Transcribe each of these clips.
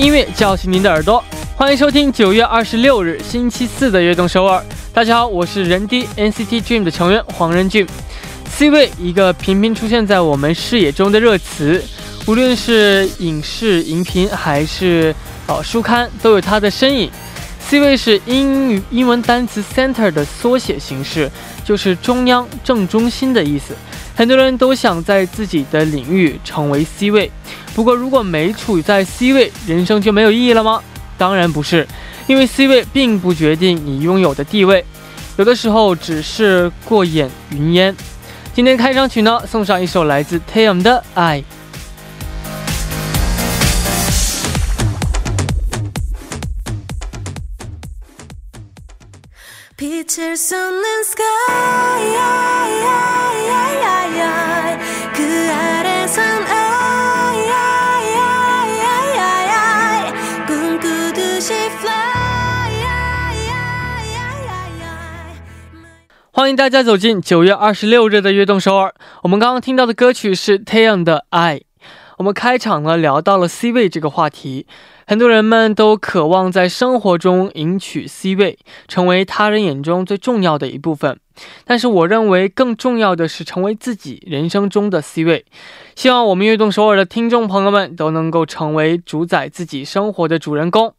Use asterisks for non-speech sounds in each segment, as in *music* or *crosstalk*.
音乐叫醒您的耳朵，欢迎收听九月二十六日星期四的悦动首尔。大家好，我是人低 NCT Dream 的成员黄仁俊。C 位一个频频出现在我们视野中的热词，无论是影视、荧屏还是呃书刊，都有它的身影。C 位是英语英文单词 center 的缩写形式，就是中央、正中心的意思。很多人都想在自己的领域成为 c 位不过如果没处在 c 位人生就没有意义了吗？当然不是。因为 c 位并不决定你拥有的地位有的时候只是过眼云烟。今天开场曲呢送上一首来自 Tim 的爱 peter sunday 欢迎大家走进九月二十六日的悦动首尔。我们刚刚听到的歌曲是 Taeyong 的《爱》。我们开场呢聊到了 C 位这个话题，很多人们都渴望在生活中赢取 C 位，成为他人眼中最重要的一部分。但是我认为更重要的是成为自己人生中的 C 位。希望我们悦动首尔的听众朋友们都能够成为主宰自己生活的主人公。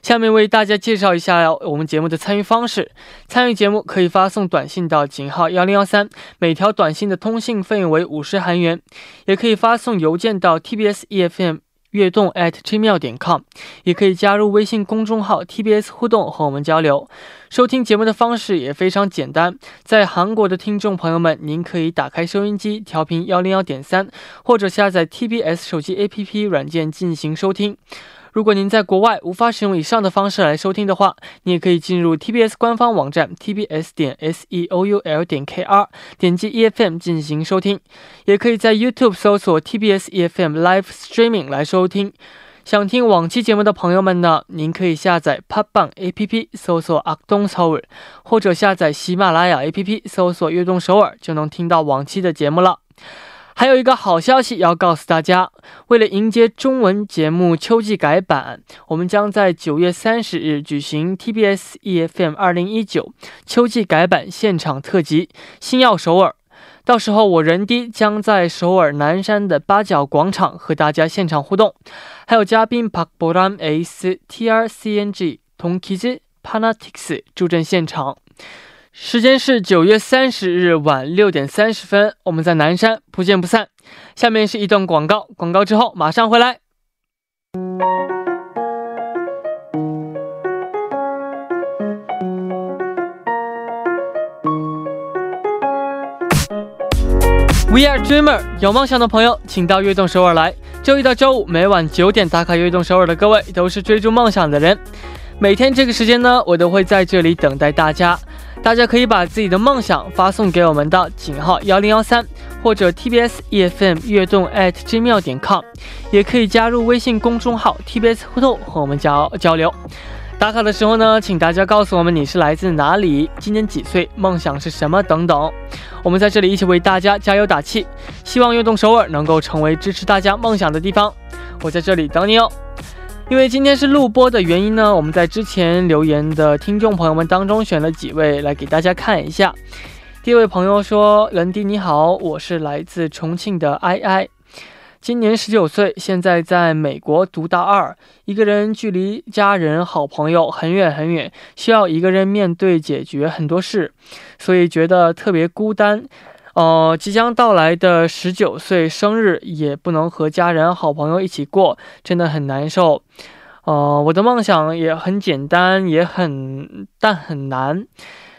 下面为大家介绍一下我们节目的参与方式。参与节目可以发送短信到井号幺零幺三，每条短信的通信费用为五十韩元；也可以发送邮件到 tbs efm。悦动 at gmail 点 com，也可以加入微信公众号 TBS 互动和我们交流。收听节目的方式也非常简单，在韩国的听众朋友们，您可以打开收音机调频幺零幺点三，或者下载 TBS 手机 APP 软件进行收听。如果您在国外无法使用以上的方式来收听的话，你也可以进入 TBS 官方网站 tbs 点 s e o u l 点 k r，点击 E F M 进行收听，也可以在 YouTube 搜索 TBS E F M Live Streaming 来收听。想听往期节目的朋友们呢，您可以下载 Pub Bang A P P 搜索阿东首尔，或者下载喜马拉雅 A P P 搜索悦动首尔，就能听到往期的节目了。还有一个好消息要告诉大家，为了迎接中文节目秋季改版，我们将在九月三十日举行 TBS EFM 二零一九秋季改版现场特辑《星耀首尔》。到时候我人低将在首尔南山的八角广场和大家现场互动，还有嘉宾 Park Boram Ace TRCNG 同 Kiz Panatics 助阵现场。时间是九月三十日晚六点三十分，我们在南山不见不散。下面是一段广告，广告之后马上回来。We are dreamer，有梦想的朋友，请到悦动首尔来。周一到周五每晚九点打卡悦动首尔的各位，都是追逐梦想的人。每天这个时间呢，我都会在这里等待大家。大家可以把自己的梦想发送给我们的井号幺零幺三或者 TBS EFM 悦动 at gmail 点 com，也可以加入微信公众号 TBS 互动和我们交交流。打卡的时候呢，请大家告诉我们你是来自哪里，今年几岁，梦想是什么等等。我们在这里一起为大家加油打气，希望悦动首尔能够成为支持大家梦想的地方。我在这里等你哦。因为今天是录播的原因呢，我们在之前留言的听众朋友们当中选了几位来给大家看一下。第一位朋友说：“兰迪你好，我是来自重庆的 I I，今年十九岁，现在在美国读大二，一个人距离家人、好朋友很远很远，需要一个人面对解决很多事，所以觉得特别孤单。”呃，即将到来的十九岁生日也不能和家人、好朋友一起过，真的很难受。呃，我的梦想也很简单，也很但很难，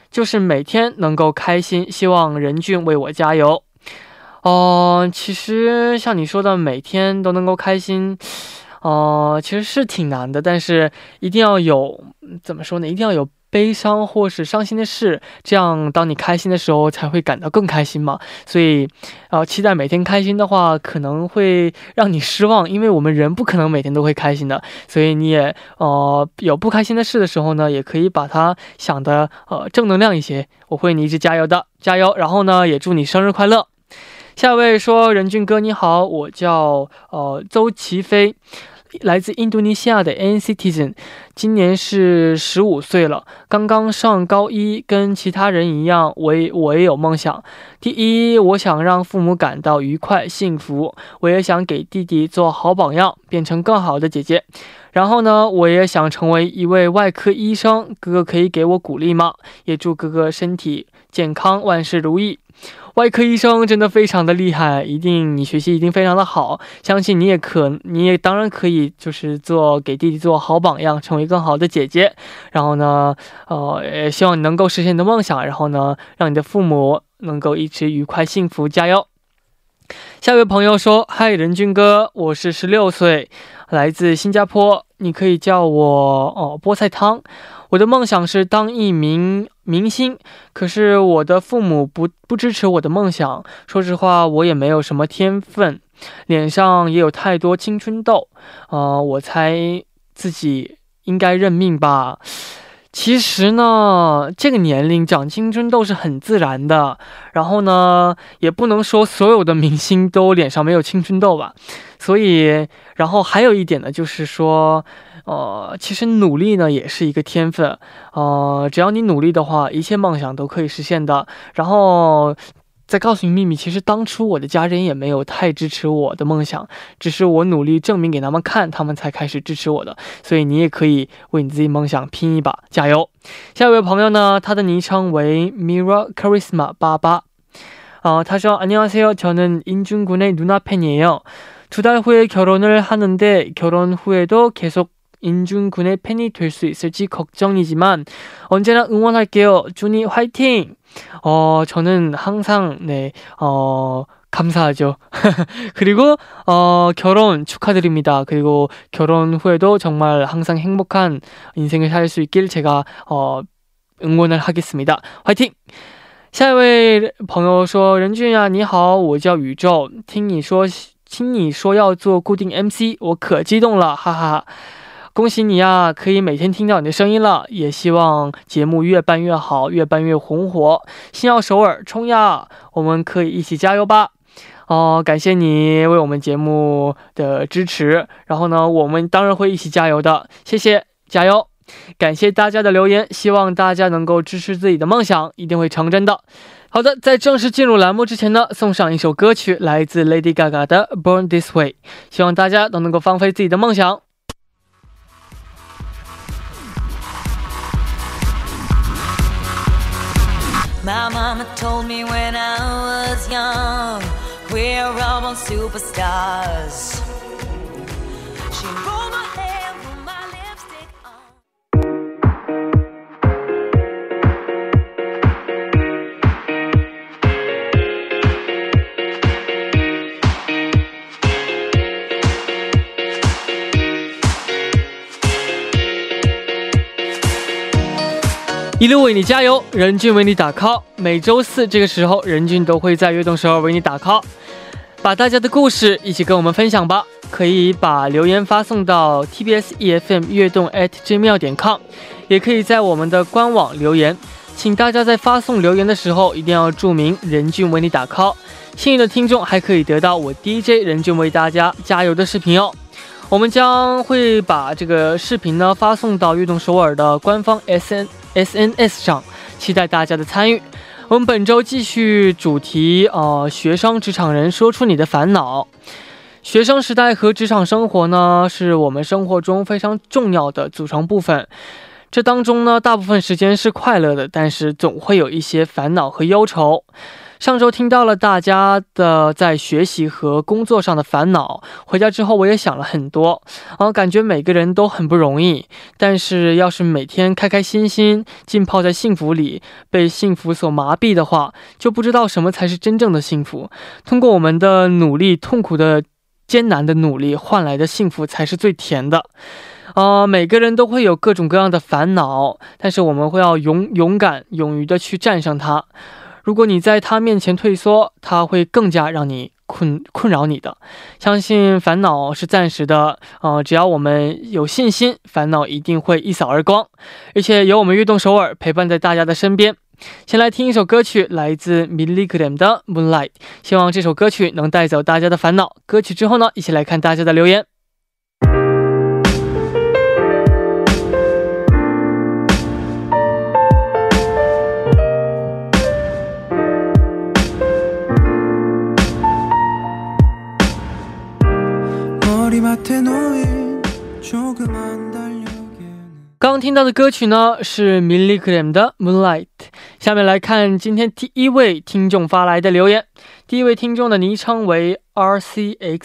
就是每天能够开心。希望任俊为我加油。哦、呃，其实像你说的，每天都能够开心，呃，其实是挺难的，但是一定要有怎么说呢？一定要有。悲伤或是伤心的事，这样当你开心的时候才会感到更开心嘛。所以，呃，期待每天开心的话，可能会让你失望，因为我们人不可能每天都会开心的。所以你也呃有不开心的事的时候呢，也可以把它想的呃正能量一些。我会你一直加油的，加油！然后呢，也祝你生日快乐。下一位说：“任俊哥你好，我叫呃邹齐飞。”来自印度尼西亚的 N Citizen，今年是十五岁了，刚刚上高一，跟其他人一样，我也我也有梦想。第一，我想让父母感到愉快幸福，我也想给弟弟做好榜样，变成更好的姐姐。然后呢，我也想成为一位外科医生，哥哥可以给我鼓励吗？也祝哥哥身体健康，万事如意。外科医生真的非常的厉害，一定你学习一定非常的好，相信你也可，你也当然可以，就是做给弟弟做好榜样，成为更好的姐姐。然后呢，呃，也希望你能够实现你的梦想，然后呢，让你的父母能够一直愉快幸福，加油。下一位朋友说：“嗨，任俊哥，我是十六岁，来自新加坡，你可以叫我哦菠菜汤。我的梦想是当一名明星，可是我的父母不不支持我的梦想。说实话，我也没有什么天分，脸上也有太多青春痘。呃，我猜自己应该认命吧。”其实呢，这个年龄长青春痘是很自然的。然后呢，也不能说所有的明星都脸上没有青春痘吧。所以，然后还有一点呢，就是说，呃，其实努力呢也是一个天分。呃，只要你努力的话，一切梦想都可以实现的。然后。再告诉你秘密，其实当初我的家人也没有太支持我的梦想，只是我努力证明给他们看，他们才开始支持我的。所以你也可以为你自己梦想拼一把，加油！下一位朋友呢，他的昵称为 Mira Charisma 八八，啊，他说：“안녕하세요저는인준군의누나팬이에요두달후에결혼을하는데결혼후에도계속 인준군의팬이될수있을지걱정이지만언제나응원할게요준이화이팅 어, 저는 항상, 네, 어, 감사하죠. *laughs* 그리고, 어, 결혼 축하드립니다. 그리고 결혼 후에도 정말 항상 행복한 인생을 살 수 있길 제가, 어, 응원을 하겠습니다. 화이팅! 下一位朋友说：“任俊啊，你好，我叫宇宙。听你说，听你说要做固定 MC，我可激动了，哈哈。” 恭喜你呀，可以每天听到你的声音了，也希望节目越办越好，越办越红火。星耀首尔冲呀，我们可以一起加油吧！哦，感谢你为我们节目的支持，然后呢，我们当然会一起加油的，谢谢，加油！感谢大家的留言，希望大家能够支持自己的梦想，一定会成真的。好的，在正式进入栏目之前呢，送上一首歌曲，来自 Lady Gaga 的《Born This Way》，希望大家都能够放飞自己的梦想。My mama told me when I was young, we're all born superstars. 一路为你加油，任俊为你打 call。每周四这个时候，任俊都会在悦动首尔为你打 call，把大家的故事一起跟我们分享吧。可以把留言发送到 tbs efm 悦动 at gmail 点 com，也可以在我们的官网留言。请大家在发送留言的时候一定要注明任俊为你打 call，幸运的听众还可以得到我 DJ 任俊为大家加油的视频哦。我们将会把这个视频呢发送到悦动首尔的官方 SN SNS 上，期待大家的参与。我们本周继续主题，呃，学生职场人说出你的烦恼。学生时代和职场生活呢，是我们生活中非常重要的组成部分。这当中呢，大部分时间是快乐的，但是总会有一些烦恼和忧愁。上周听到了大家的在学习和工作上的烦恼，回家之后我也想了很多，啊，感觉每个人都很不容易。但是要是每天开开心心，浸泡在幸福里，被幸福所麻痹的话，就不知道什么才是真正的幸福。通过我们的努力，痛苦的、艰难的努力换来的幸福才是最甜的。啊、每个人都会有各种各样的烦恼，但是我们会要勇勇敢、勇于的去战胜它。如果你在他面前退缩，他会更加让你困困扰你的。相信烦恼是暂时的，呃，只要我们有信心，烦恼一定会一扫而光，而且有我们悦动首尔陪伴在大家的身边。先来听一首歌曲，来自 Millie Graham 的《Moonlight》，希望这首歌曲能带走大家的烦恼。歌曲之后呢，一起来看大家的留言。刚听到的歌曲呢是 Milligram 的 Moonlight。下面来看今天第一位听众发来的留言。第一位听众的昵称为 RCXYBPL，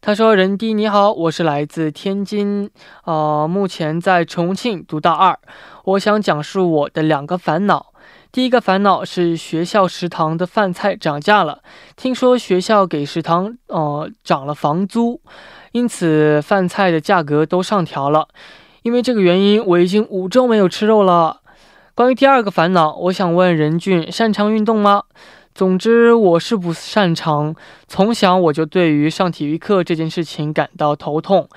他说：“任迪你好，我是来自天津，呃，目前在重庆读大二。我想讲述我的两个烦恼。第一个烦恼是学校食堂的饭菜涨价了，听说学校给食堂呃涨了房租。”因此，饭菜的价格都上调了。因为这个原因，我已经五周没有吃肉了。关于第二个烦恼，我想问任俊，擅长运动吗？总之，我是不擅长。从小我就对于上体育课这件事情感到头痛。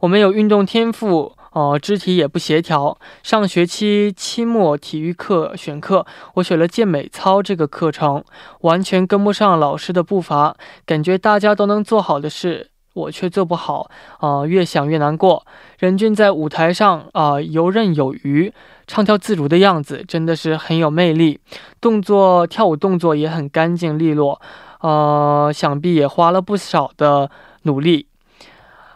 我没有运动天赋，呃，肢体也不协调。上学期期末体育课选课，我选了健美操这个课程，完全跟不上老师的步伐，感觉大家都能做好的事。我却做不好，啊，越想越难过。任俊在舞台上啊游刃有余，唱跳自如的样子真的是很有魅力，动作跳舞动作也很干净利落，呃，想必也花了不少的努力。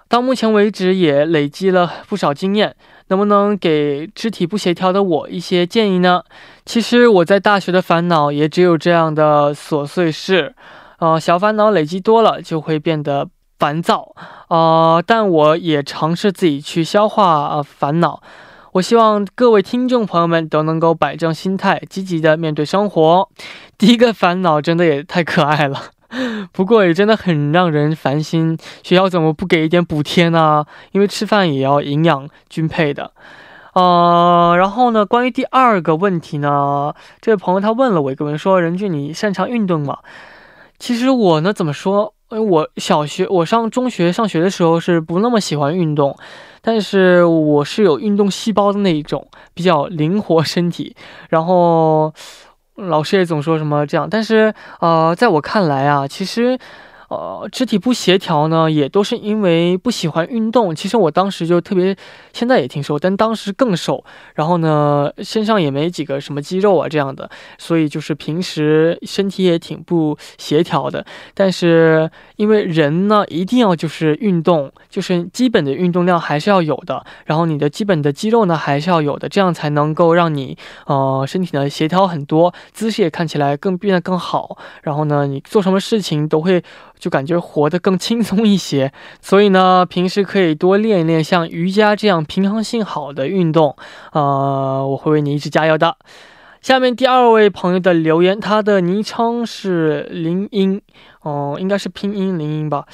到目前为止也累积了不少经验，能不能给肢体不协调的我一些建议呢？其实我在大学的烦恼也只有这样的琐碎事，呃，小烦恼累积多了就会变得。烦躁，呃，但我也尝试自己去消化呃烦恼。我希望各位听众朋友们都能够摆正心态，积极的面对生活。第一个烦恼真的也太可爱了，*laughs* 不过也真的很让人烦心。学校怎么不给一点补贴呢？因为吃饭也要营养均配的。呃，然后呢，关于第二个问题呢，这位朋友他问了我一个问题，说：“任俊，你擅长运动吗？”其实我呢，怎么说？因为我小学，我上中学上学的时候是不那么喜欢运动，但是我是有运动细胞的那一种，比较灵活身体。然后老师也总说什么这样，但是呃，在我看来啊，其实。呃，肢体不协调呢，也都是因为不喜欢运动。其实我当时就特别，现在也挺瘦，但当时更瘦。然后呢，身上也没几个什么肌肉啊这样的，所以就是平时身体也挺不协调的。但是因为人呢，一定要就是运动，就是基本的运动量还是要有的。然后你的基本的肌肉呢，还是要有的，这样才能够让你呃身体呢协调很多，姿势也看起来更变得更好。然后呢，你做什么事情都会。就感觉活得更轻松一些，*laughs* 所以呢，平时可以多练一练像瑜伽这样平衡性好的运动，呃，我会为你一直加油的。下面第二位朋友的留言，他的昵称是林英，哦，应该是拼音林英吧。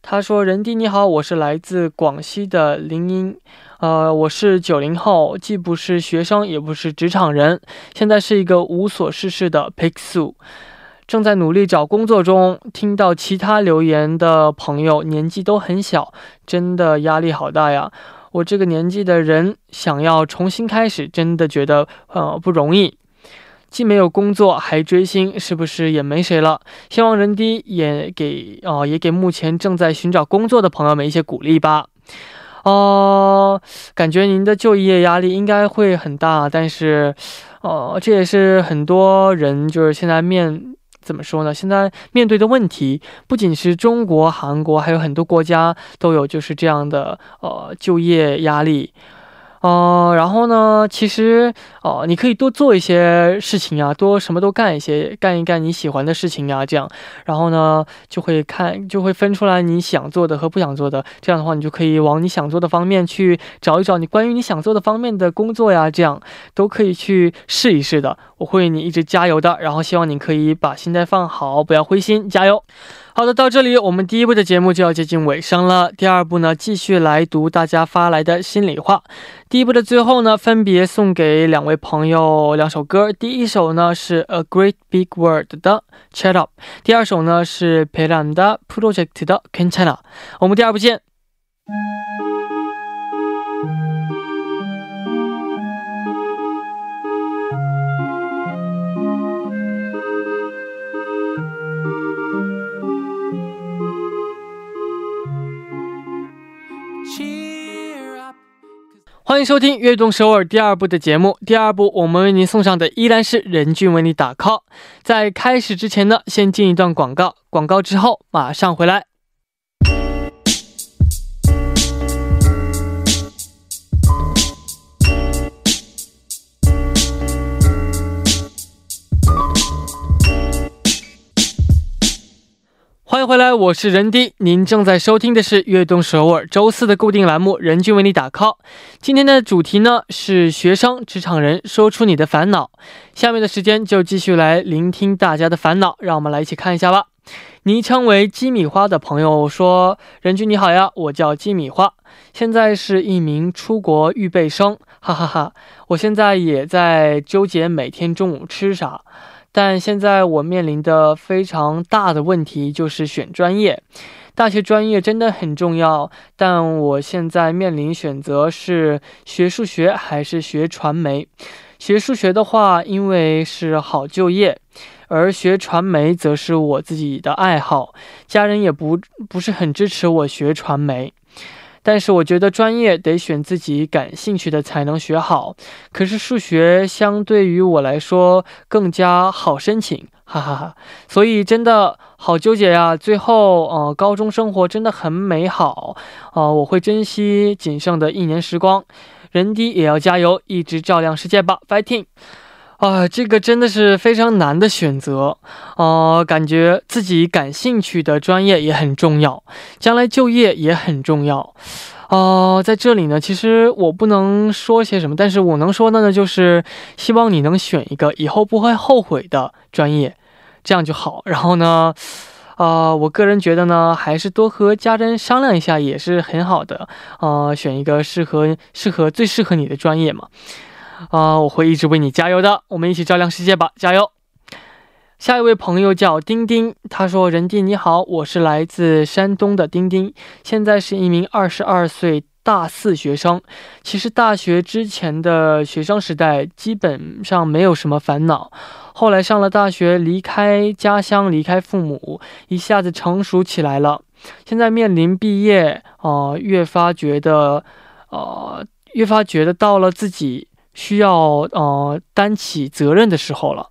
他说：“人弟你好，我是来自广西的林英，呃，我是九零后，既不是学生，也不是职场人，现在是一个无所事事的 Pixu。”正在努力找工作中，听到其他留言的朋友年纪都很小，真的压力好大呀！我这个年纪的人想要重新开始，真的觉得呃不容易。既没有工作，还追星，是不是也没谁了？希望人低也给哦，也给目前正在寻找工作的朋友们一些鼓励吧。哦，感觉您的就业压力应该会很大，但是，哦，这也是很多人就是现在面。怎么说呢？现在面对的问题不仅是中国、韩国，还有很多国家都有就是这样的呃就业压力。哦，然后呢？其实哦，你可以多做一些事情呀，多什么都干一些，干一干你喜欢的事情呀，这样，然后呢，就会看，就会分出来你想做的和不想做的。这样的话，你就可以往你想做的方面去找一找你关于你想做的方面的工作呀，这样都可以去试一试的。我会你一直加油的，然后希望你可以把心态放好，不要灰心，加油。好的，到这里我们第一部的节目就要接近尾声了。第二部呢，继续来读大家发来的心里话。第一部的最后呢，分别送给两位朋友两首歌。第一首呢是 A Great Big World 的 Chat Up，第二首呢是 p e r a n d a Project 的 Canchana。我们第二部见。欢迎收听《悦动首尔》第二部的节目。第二部我们为您送上的依然是任俊为你打 call。在开始之前呢，先进一段广告，广告之后马上回来。回来，我是任迪。您正在收听的是《悦动首尔》周四的固定栏目《任君为你打 call》。今天的主题呢是学生、职场人说出你的烦恼。下面的时间就继续来聆听大家的烦恼，让我们来一起看一下吧。昵称为鸡米花的朋友说：“任君你好呀，我叫鸡米花，现在是一名出国预备生，哈哈哈。我现在也在纠结每天中午吃啥。”但现在我面临的非常大的问题就是选专业，大学专业真的很重要，但我现在面临选择是学数学还是学传媒。学数学的话，因为是好就业，而学传媒则是我自己的爱好，家人也不不是很支持我学传媒。但是我觉得专业得选自己感兴趣的才能学好，可是数学相对于我来说更加好申请，哈哈哈。所以真的好纠结呀。最后，呃，高中生活真的很美好，呃，我会珍惜仅剩的一年时光。人低也要加油，一直照亮世界吧，fighting！啊，这个真的是非常难的选择，呃，感觉自己感兴趣的专业也很重要，将来就业也很重要，呃，在这里呢，其实我不能说些什么，但是我能说的呢，就是希望你能选一个以后不会后悔的专业，这样就好。然后呢，呃，我个人觉得呢，还是多和家人商量一下也是很好的，呃，选一个适合适合最适合你的专业嘛。啊，我会一直为你加油的，我们一起照亮世界吧，加油！下一位朋友叫丁丁，他说：“人弟你好，我是来自山东的丁丁，现在是一名二十二岁大四学生。其实大学之前的学生时代基本上没有什么烦恼，后来上了大学，离开家乡，离开父母，一下子成熟起来了。现在面临毕业，啊，越发觉得，呃，越发觉得到了自己。”需要呃担起责任的时候了，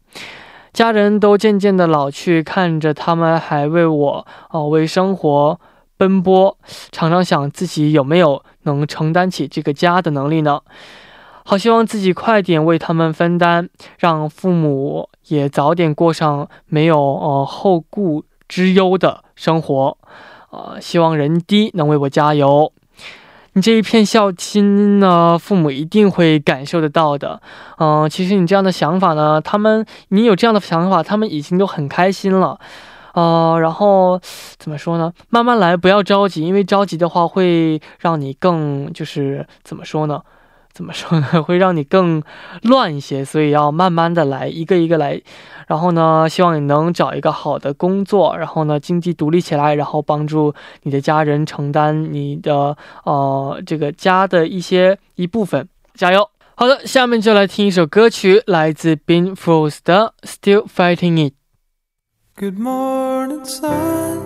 家人都渐渐的老去，看着他们还为我呃为生活奔波，常常想自己有没有能承担起这个家的能力呢？好希望自己快点为他们分担，让父母也早点过上没有呃后顾之忧的生活，呃，希望人低能为我加油。你这一片孝心呢，父母一定会感受得到的。嗯，其实你这样的想法呢，他们你有这样的想法，他们已经都很开心了。呃，然后怎么说呢？慢慢来，不要着急，因为着急的话会让你更就是怎么说呢？怎么说呢？*laughs* 会让你更乱一些，所以要慢慢的来，一个一个来。然后呢，希望你能找一个好的工作，然后呢，经济独立起来，然后帮助你的家人承担你的呃这个家的一些一部分。加油！好的，下面就来听一首歌曲，来自 b e n f r o s t 的《Still Fighting It》。Good morning, sun.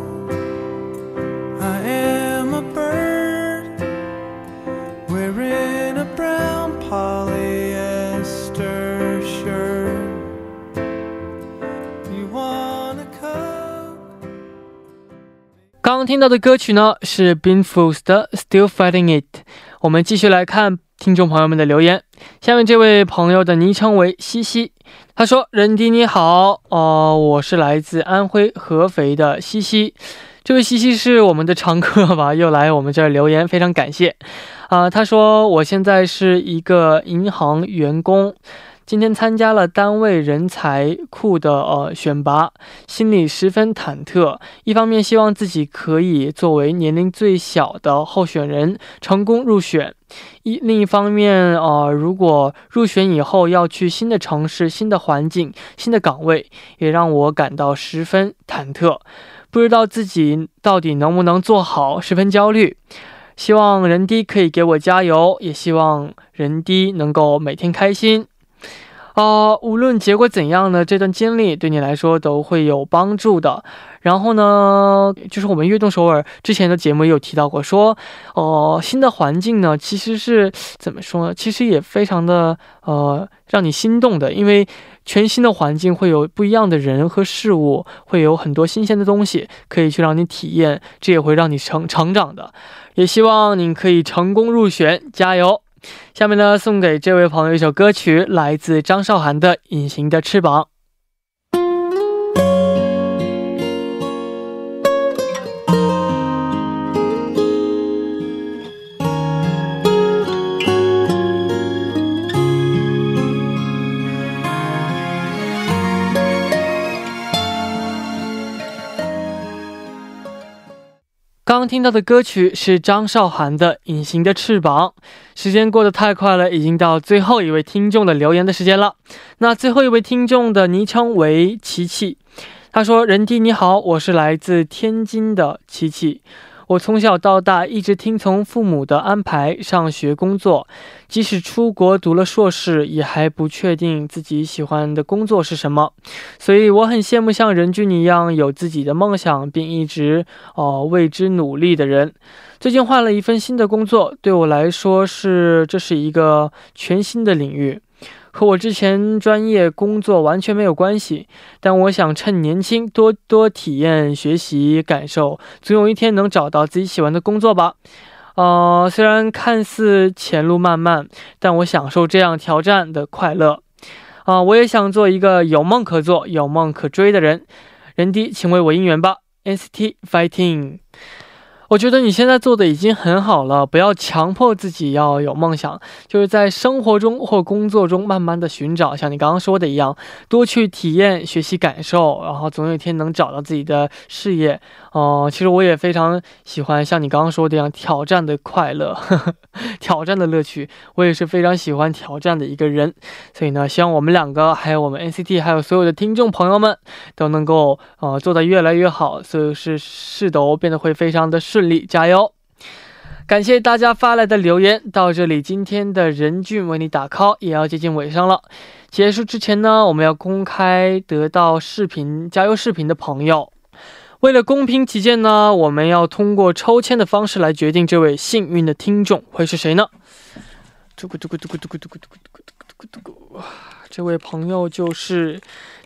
I am 刚听到的歌曲呢是 Ben Fools 的《Still Fighting It》。我们继续来看听众朋友们的留言。下面这位朋友的昵称为西西，他说：“任迪你好，呃，我是来自安徽合肥的西西。这位西西是我们的常客吧？*laughs* 又来我们这儿留言，非常感谢。啊、他说我现在是一个银行员工。”今天参加了单位人才库的呃选拔，心里十分忐忑。一方面希望自己可以作为年龄最小的候选人成功入选，一另一方面呃，如果入选以后要去新的城市、新的环境、新的岗位，也让我感到十分忐忑，不知道自己到底能不能做好，十分焦虑。希望人低可以给我加油，也希望人低能够每天开心。呃，无论结果怎样呢，这段经历对你来说都会有帮助的。然后呢，就是我们悦动首尔之前的节目也有提到过，说，呃，新的环境呢，其实是怎么说呢？其实也非常的呃，让你心动的，因为全新的环境会有不一样的人和事物，会有很多新鲜的东西可以去让你体验，这也会让你成成长的。也希望你可以成功入选，加油！下面呢，送给这位朋友一首歌曲，来自张韶涵的《隐形的翅膀》。刚听到的歌曲是张韶涵的《隐形的翅膀》。时间过得太快了，已经到最后一位听众的留言的时间了。那最后一位听众的昵称为琪琪，他说：“人弟你好，我是来自天津的琪琪。”我从小到大一直听从父母的安排上学工作，即使出国读了硕士，也还不确定自己喜欢的工作是什么。所以我很羡慕像任俊一样有自己的梦想并一直哦为之努力的人。最近换了一份新的工作，对我来说是这是一个全新的领域。和我之前专业工作完全没有关系，但我想趁年轻多多体验、学习、感受，总有一天能找到自己喜欢的工作吧。呃，虽然看似前路漫漫，但我享受这样挑战的快乐。啊，我也想做一个有梦可做、有梦可追的人。人低，请为我应援吧！NCT Fighting。我觉得你现在做的已经很好了，不要强迫自己要有梦想，就是在生活中或工作中慢慢的寻找，像你刚刚说的一样，多去体验、学习、感受，然后总有一天能找到自己的事业。哦，其实我也非常喜欢像你刚刚说的一样挑战的快乐呵呵，*laughs* 挑战的乐趣，我也是非常喜欢挑战的一个人。所以呢，希望我们两个，还有我们 NCT，还有所有的听众朋友们，都能够呃做得越来越好，所以是事都变得会非常的顺顺利，加油！感谢大家发来的留言，到这里今天的任俊为你打 call 也要接近尾声了。结束之前呢，我们要公开得到视频加油视频的朋友。为了公平起见呢，我们要通过抽签的方式来决定这位幸运的听众会是谁呢？嘟咕嘟咕嘟咕嘟咕嘟咕嘟咕嘟咕嘟咕，这位朋友就是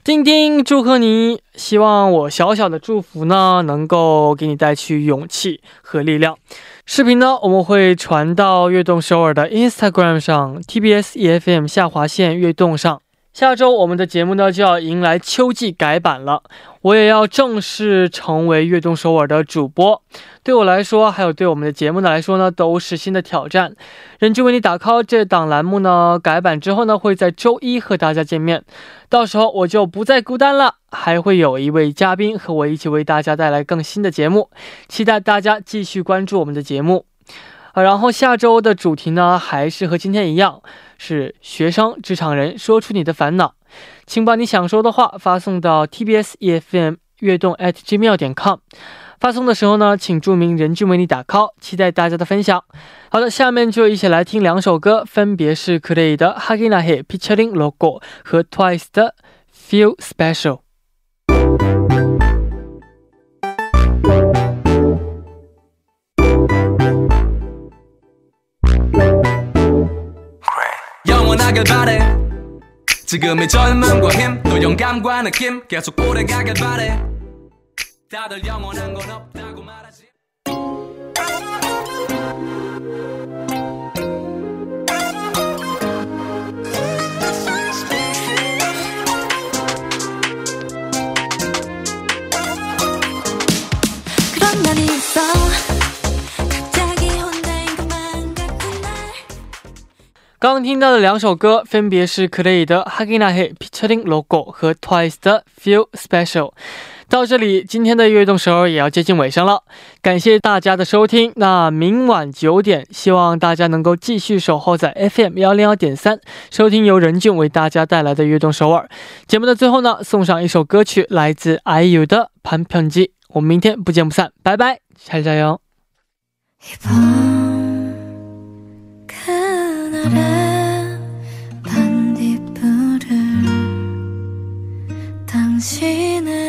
丁丁，祝贺你！希望我小小的祝福呢，能够给你带去勇气和力量。视频呢，我们会传到悦动首尔的 Instagram 上，TBS EFM 下划线悦动上。下周我们的节目呢就要迎来秋季改版了，我也要正式成为悦动首尔的主播。对我来说，还有对我们的节目呢来说呢，都是新的挑战。任君为你打 call 这档栏目呢，改版之后呢，会在周一和大家见面，到时候我就不再孤单了，还会有一位嘉宾和我一起为大家带来更新的节目，期待大家继续关注我们的节目。啊，然后下周的主题呢，还是和今天一样。是学生职场人说出你的烦恼，请把你想说的话发送到 tbs efm 悦动 at gmail 点 com。发送的时候呢，请注明人均为你打 call，期待大家的分享。好的，下面就一起来听两首歌，分别是 Clay 的 Hagina He featuring Logo 和 Twice 的 Feel Special。 영원하길 바래. 지금의 젊음과 힘 또 영감과 느낌 계속 오래가길 바래. 다들 영원한 건 없다고 말하지 刚听到的两首歌分别是 Clay 的 Hagina He featuring Logo 和 Twice 的 Feel Special。到这里，今天的悦动首尔也要接近尾声了，感谢大家的收听。那明晚九点，希望大家能够继续守候在 FM 幺零幺点三，收听由任俊为大家带来的悦动首尔节目的最后呢，送上一首歌曲，来自 IU 的《盘片机》。我们明天不见不散，拜拜，下期加油。 반딧불을 당신을